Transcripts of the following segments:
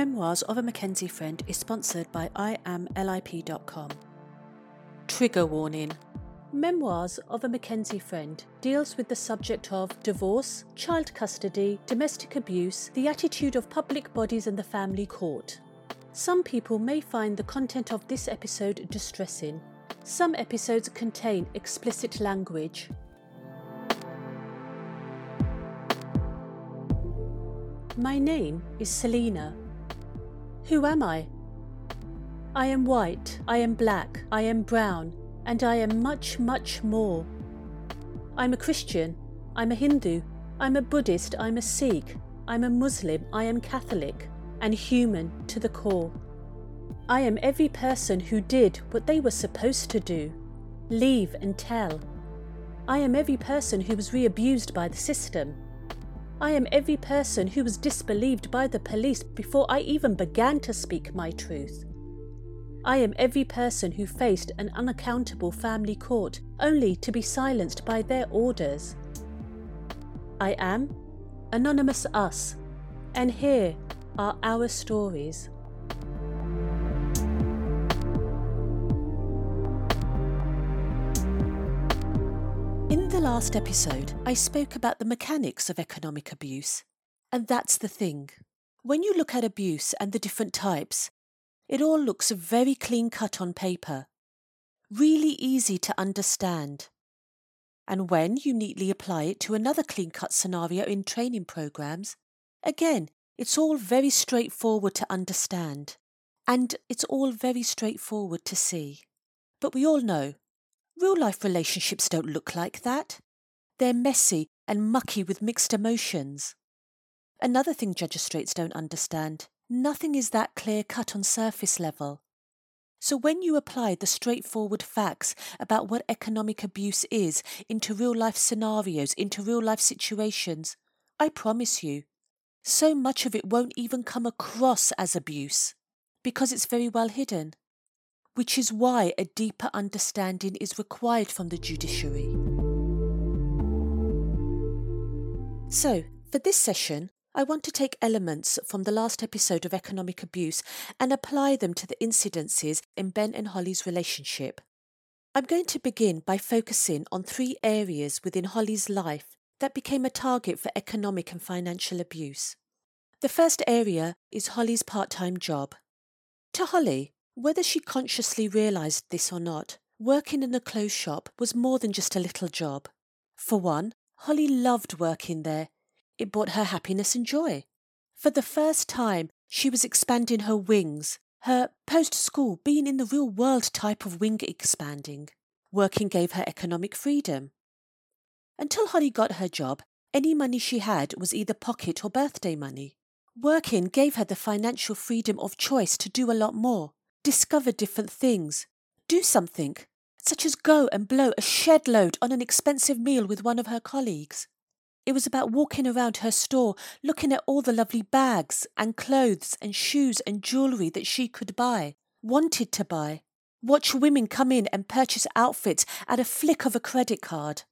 Memoirs of a McKenzie Friend is sponsored by IamLIP.com. Trigger warning Memoirs of a McKenzie Friend deals with the subject of divorce, child custody, domestic abuse, the attitude of public bodies and the family court. Some people may find the content of this episode distressing. Some episodes contain explicit language. My name is Selina. Who am I? I am white, I am black, I am brown, and I am much, much more. I'm a Christian, I'm a Hindu, I'm a Buddhist, I'm a Sikh, I'm a Muslim, I am Catholic, and human to the core. I am every person who did what they were supposed to do leave and tell. I am every person who was re abused by the system. I am every person who was disbelieved by the police before I even began to speak my truth. I am every person who faced an unaccountable family court only to be silenced by their orders. I am Anonymous Us, and here are our stories. The last episode, I spoke about the mechanics of economic abuse. And that's the thing. When you look at abuse and the different types, it all looks a very clean cut on paper, really easy to understand. And when you neatly apply it to another clean cut scenario in training programs, again, it's all very straightforward to understand. And it's all very straightforward to see. But we all know Real life relationships don't look like that. They're messy and mucky with mixed emotions. Another thing Judgistrates don't understand nothing is that clear cut on surface level. So when you apply the straightforward facts about what economic abuse is into real life scenarios, into real life situations, I promise you, so much of it won't even come across as abuse because it's very well hidden which is why a deeper understanding is required from the judiciary. So, for this session, I want to take elements from the last episode of economic abuse and apply them to the incidences in Ben and Holly's relationship. I'm going to begin by focusing on three areas within Holly's life that became a target for economic and financial abuse. The first area is Holly's part time job. To Holly, whether she consciously realised this or not, working in a clothes shop was more than just a little job. For one, Holly loved working there. It brought her happiness and joy. For the first time, she was expanding her wings, her post school being in the real world type of wing expanding. Working gave her economic freedom. Until Holly got her job, any money she had was either pocket or birthday money. Working gave her the financial freedom of choice to do a lot more discover different things, do something, such as go and blow a shed load on an expensive meal with one of her colleagues. It was about walking around her store, looking at all the lovely bags and clothes and shoes and jewellery that she could buy, wanted to buy. Watch women come in and purchase outfits at a flick of a credit card.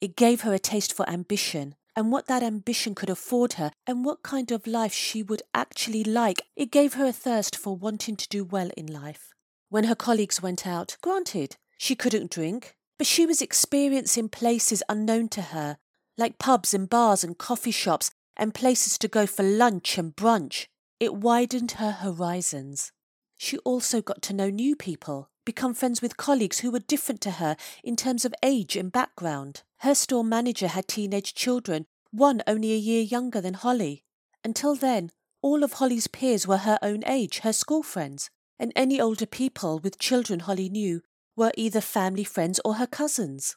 It gave her a taste for ambition and what that ambition could afford her and what kind of life she would actually like. It gave her a thirst for wanting to do well in life. When her colleagues went out, granted, she couldn't drink, but she was experiencing places unknown to her, like pubs and bars and coffee shops and places to go for lunch and brunch. It widened her horizons. She also got to know new people, become friends with colleagues who were different to her in terms of age and background. Her store manager had teenage children, one only a year younger than Holly. Until then, all of Holly's peers were her own age, her school friends, and any older people with children Holly knew were either family friends or her cousins.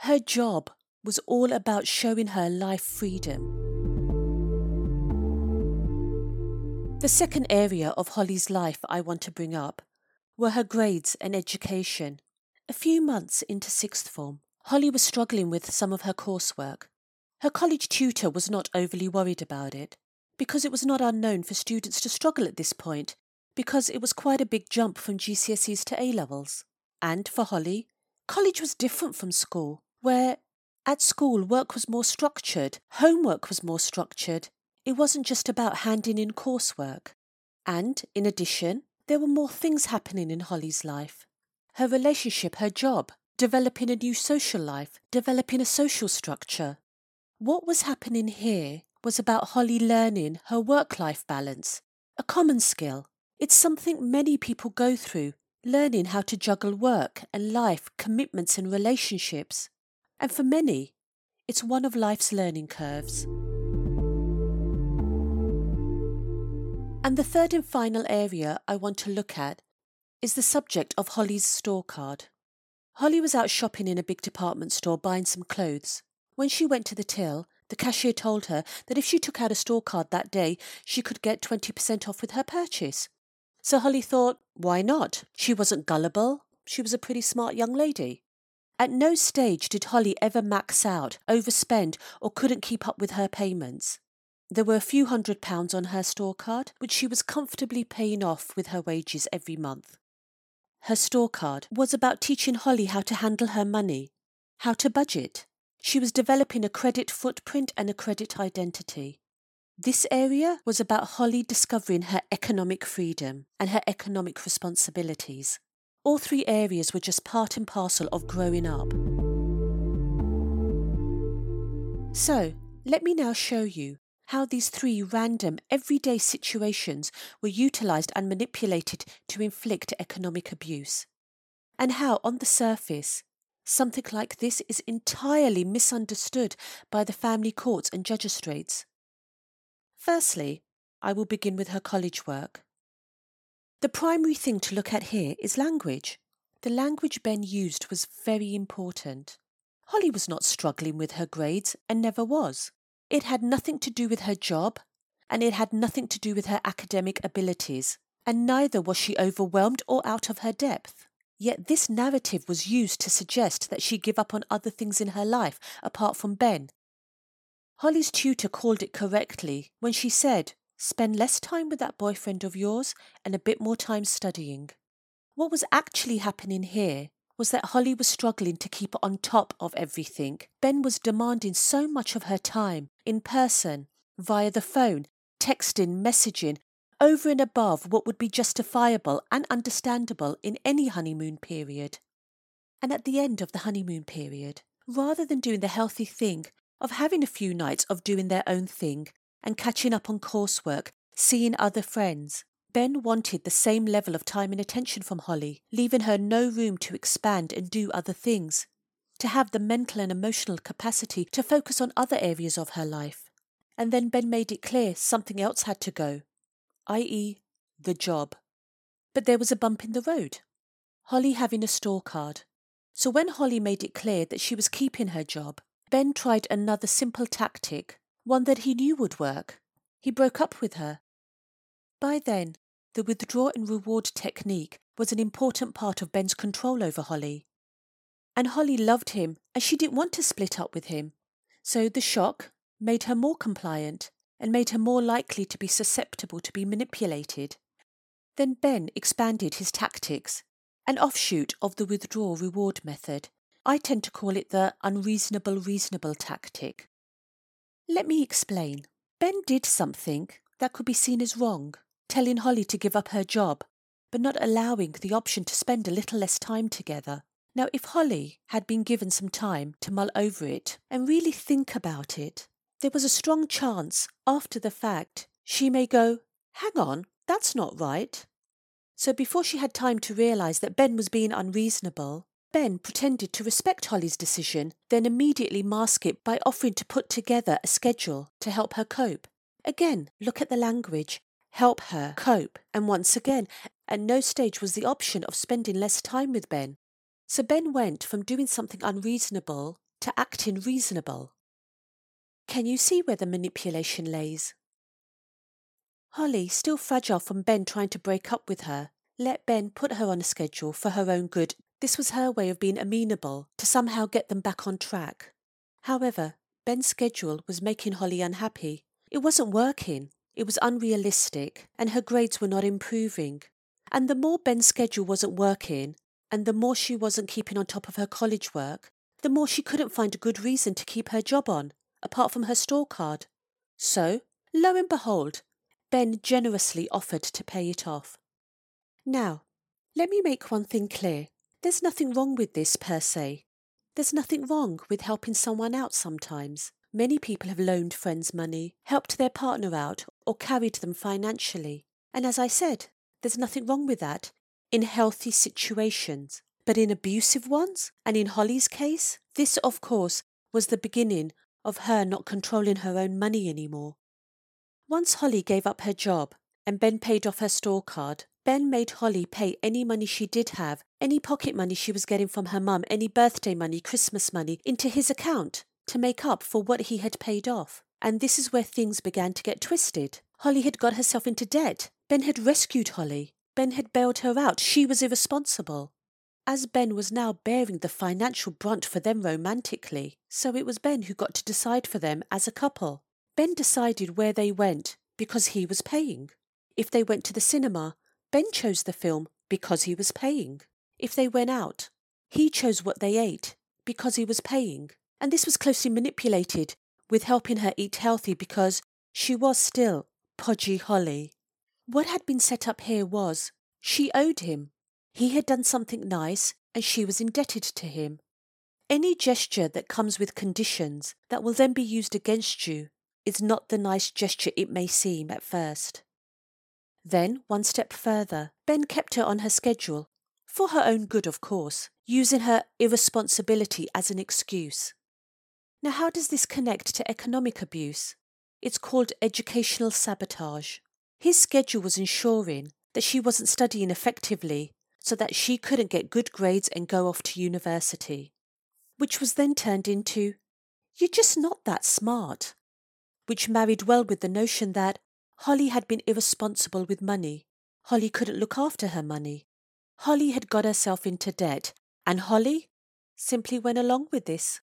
Her job was all about showing her life freedom. The second area of Holly's life I want to bring up were her grades and education. A few months into sixth form, Holly was struggling with some of her coursework. Her college tutor was not overly worried about it, because it was not unknown for students to struggle at this point, because it was quite a big jump from GCSEs to A levels. And for Holly, college was different from school, where at school work was more structured, homework was more structured. It wasn't just about handing in coursework. And, in addition, there were more things happening in Holly's life her relationship, her job, developing a new social life, developing a social structure. What was happening here was about Holly learning her work life balance, a common skill. It's something many people go through, learning how to juggle work and life, commitments and relationships. And for many, it's one of life's learning curves. And the third and final area I want to look at is the subject of Holly's store card. Holly was out shopping in a big department store buying some clothes. When she went to the till, the cashier told her that if she took out a store card that day, she could get 20% off with her purchase. So Holly thought, why not? She wasn't gullible. She was a pretty smart young lady. At no stage did Holly ever max out, overspend, or couldn't keep up with her payments. There were a few hundred pounds on her store card, which she was comfortably paying off with her wages every month. Her store card was about teaching Holly how to handle her money, how to budget. She was developing a credit footprint and a credit identity. This area was about Holly discovering her economic freedom and her economic responsibilities. All three areas were just part and parcel of growing up. So, let me now show you how these three random, everyday situations were utilised and manipulated to inflict economic abuse. And how, on the surface, something like this is entirely misunderstood by the family courts and magistrates. Firstly, I will begin with her college work. The primary thing to look at here is language. The language Ben used was very important. Holly was not struggling with her grades and never was. It had nothing to do with her job, and it had nothing to do with her academic abilities, and neither was she overwhelmed or out of her depth. Yet this narrative was used to suggest that she give up on other things in her life apart from Ben. Holly's tutor called it correctly when she said, Spend less time with that boyfriend of yours and a bit more time studying. What was actually happening here was that Holly was struggling to keep on top of everything. Ben was demanding so much of her time, in person, via the phone, texting, messaging, over and above what would be justifiable and understandable in any honeymoon period. And at the end of the honeymoon period, rather than doing the healthy thing of having a few nights of doing their own thing and catching up on coursework, seeing other friends, Ben wanted the same level of time and attention from Holly, leaving her no room to expand and do other things, to have the mental and emotional capacity to focus on other areas of her life. And then Ben made it clear something else had to go, i.e., the job. But there was a bump in the road. Holly having a store card. So when Holly made it clear that she was keeping her job, Ben tried another simple tactic, one that he knew would work. He broke up with her. By then, the withdraw and reward technique was an important part of Ben's control over Holly. And Holly loved him as she didn't want to split up with him. So the shock made her more compliant and made her more likely to be susceptible to be manipulated. Then Ben expanded his tactics, an offshoot of the withdraw reward method. I tend to call it the unreasonable reasonable tactic. Let me explain. Ben did something that could be seen as wrong telling Holly to give up her job, but not allowing the option to spend a little less time together. Now, if Holly had been given some time to mull over it and really think about it, there was a strong chance, after the fact, she may go, Hang on, that's not right. So before she had time to realise that Ben was being unreasonable, Ben pretended to respect Holly's decision, then immediately mask it by offering to put together a schedule to help her cope. Again, look at the language help her cope. And once again, at no stage was the option of spending less time with Ben. So Ben went from doing something unreasonable to acting reasonable. Can you see where the manipulation lays? Holly, still fragile from Ben trying to break up with her, let Ben put her on a schedule for her own good. This was her way of being amenable to somehow get them back on track. However, Ben's schedule was making Holly unhappy. It wasn't working. It was unrealistic, and her grades were not improving. And the more Ben's schedule wasn't working, and the more she wasn't keeping on top of her college work, the more she couldn't find a good reason to keep her job on, apart from her store card. So, lo and behold, Ben generously offered to pay it off. Now, let me make one thing clear. There's nothing wrong with this per se. There's nothing wrong with helping someone out sometimes. Many people have loaned friends money, helped their partner out, or carried them financially. And as I said, there's nothing wrong with that in healthy situations. But in abusive ones, and in Holly's case, this, of course, was the beginning of her not controlling her own money anymore. Once Holly gave up her job and Ben paid off her store card, Ben made Holly pay any money she did have, any pocket money she was getting from her mum, any birthday money, Christmas money, into his account to make up for what he had paid off. And this is where things began to get twisted. Holly had got herself into debt. Ben had rescued Holly. Ben had bailed her out. She was irresponsible. As Ben was now bearing the financial brunt for them romantically, so it was Ben who got to decide for them as a couple. Ben decided where they went because he was paying. If they went to the cinema, Ben chose the film because he was paying. If they went out, he chose what they ate because he was paying. And this was closely manipulated with helping her eat healthy because she was still podgy Holly. What had been set up here was she owed him. He had done something nice and she was indebted to him. Any gesture that comes with conditions that will then be used against you is not the nice gesture it may seem at first. Then, one step further, Ben kept her on her schedule, for her own good, of course, using her irresponsibility as an excuse. Now, how does this connect to economic abuse? It's called educational sabotage. His schedule was ensuring that she wasn't studying effectively so that she couldn't get good grades and go off to university, which was then turned into, You're just not that smart, which married well with the notion that Holly had been irresponsible with money. Holly couldn't look after her money. Holly had got herself into debt, and Holly simply went along with this.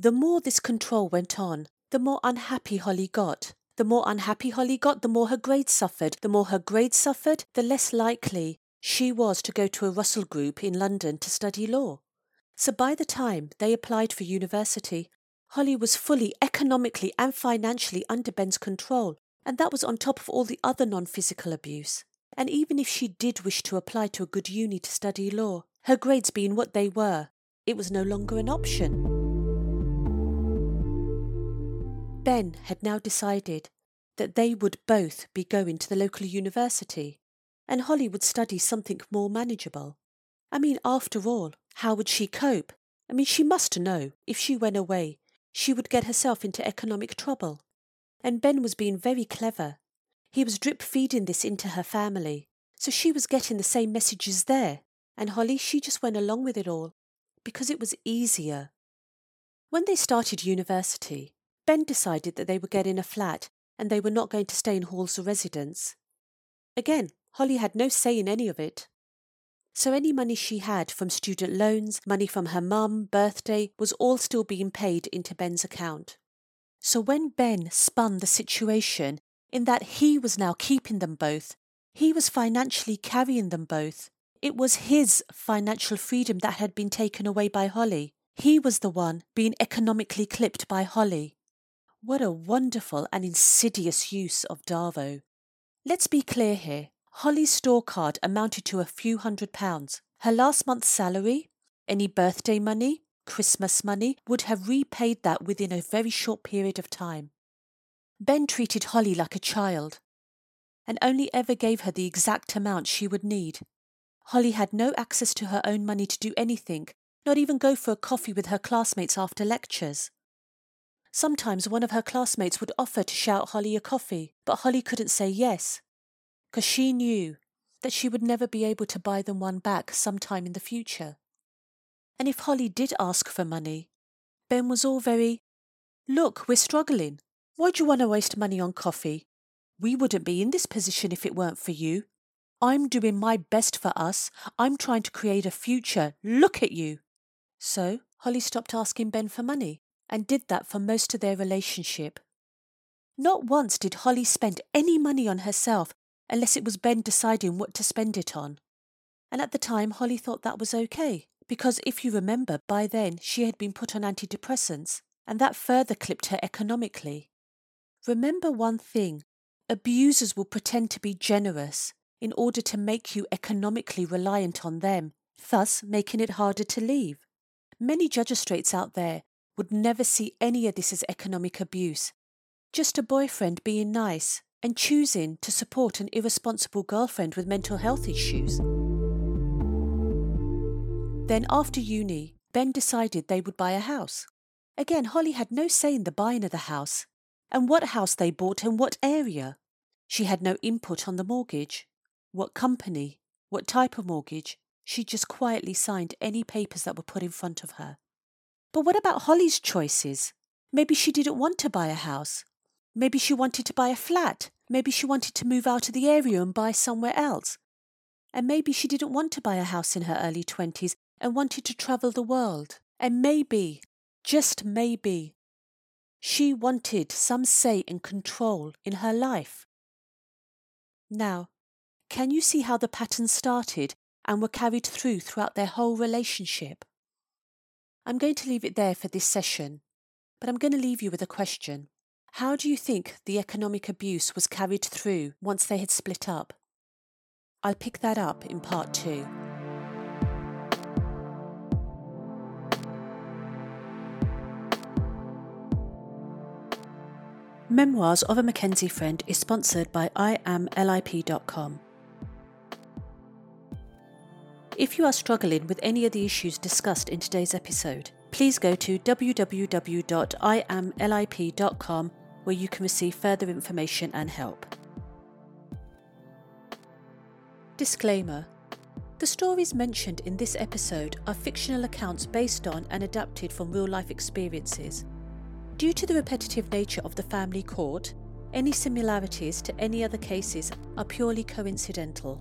The more this control went on, the more unhappy Holly got. The more unhappy Holly got, the more her grades suffered. The more her grades suffered, the less likely she was to go to a Russell Group in London to study law. So by the time they applied for university, Holly was fully economically and financially under Ben's control, and that was on top of all the other non physical abuse. And even if she did wish to apply to a good uni to study law, her grades being what they were, it was no longer an option. Ben had now decided that they would both be going to the local university, and Holly would study something more manageable. I mean, after all, how would she cope? I mean, she must know if she went away, she would get herself into economic trouble. And Ben was being very clever. He was drip feeding this into her family, so she was getting the same messages there. And Holly, she just went along with it all because it was easier. When they started university, Ben decided that they were getting a flat and they were not going to stay in halls or residence. Again, Holly had no say in any of it. So any money she had from student loans, money from her mum, birthday, was all still being paid into Ben's account. So when Ben spun the situation in that he was now keeping them both, he was financially carrying them both. It was his financial freedom that had been taken away by Holly. He was the one being economically clipped by Holly. What a wonderful and insidious use of Darvo. Let's be clear here. Holly's store card amounted to a few hundred pounds. Her last month's salary, any birthday money, Christmas money would have repaid that within a very short period of time. Ben treated Holly like a child and only ever gave her the exact amount she would need. Holly had no access to her own money to do anything, not even go for a coffee with her classmates after lectures. Sometimes one of her classmates would offer to shout Holly a coffee, but Holly couldn't say yes, because she knew that she would never be able to buy them one back sometime in the future. And if Holly did ask for money, Ben was all very, Look, we're struggling. Why do you want to waste money on coffee? We wouldn't be in this position if it weren't for you. I'm doing my best for us. I'm trying to create a future. Look at you. So Holly stopped asking Ben for money and did that for most of their relationship. Not once did Holly spend any money on herself unless it was Ben deciding what to spend it on. And at the time, Holly thought that was okay because if you remember, by then she had been put on antidepressants, and that further clipped her economically. Remember one thing abusers will pretend to be generous in order to make you economically reliant on them, thus making it harder to leave. Many judgestrates out there would never see any of this as economic abuse, just a boyfriend being nice and choosing to support an irresponsible girlfriend with mental health issues. Then, after uni, Ben decided they would buy a house. Again, Holly had no say in the buying of the house and what house they bought and what area. She had no input on the mortgage, what company, what type of mortgage. She just quietly signed any papers that were put in front of her. But what about Holly's choices? Maybe she didn't want to buy a house. Maybe she wanted to buy a flat. Maybe she wanted to move out of the area and buy somewhere else. And maybe she didn't want to buy a house in her early 20s and wanted to travel the world. And maybe, just maybe, she wanted some say and control in her life. Now, can you see how the pattern started and were carried through throughout their whole relationship? I'm going to leave it there for this session, but I'm going to leave you with a question. How do you think the economic abuse was carried through once they had split up? I'll pick that up in part two. Memoirs of a McKenzie Friend is sponsored by IamLIP.com. If you are struggling with any of the issues discussed in today's episode, please go to www.iamlip.com where you can receive further information and help. Disclaimer The stories mentioned in this episode are fictional accounts based on and adapted from real life experiences. Due to the repetitive nature of the family court, any similarities to any other cases are purely coincidental.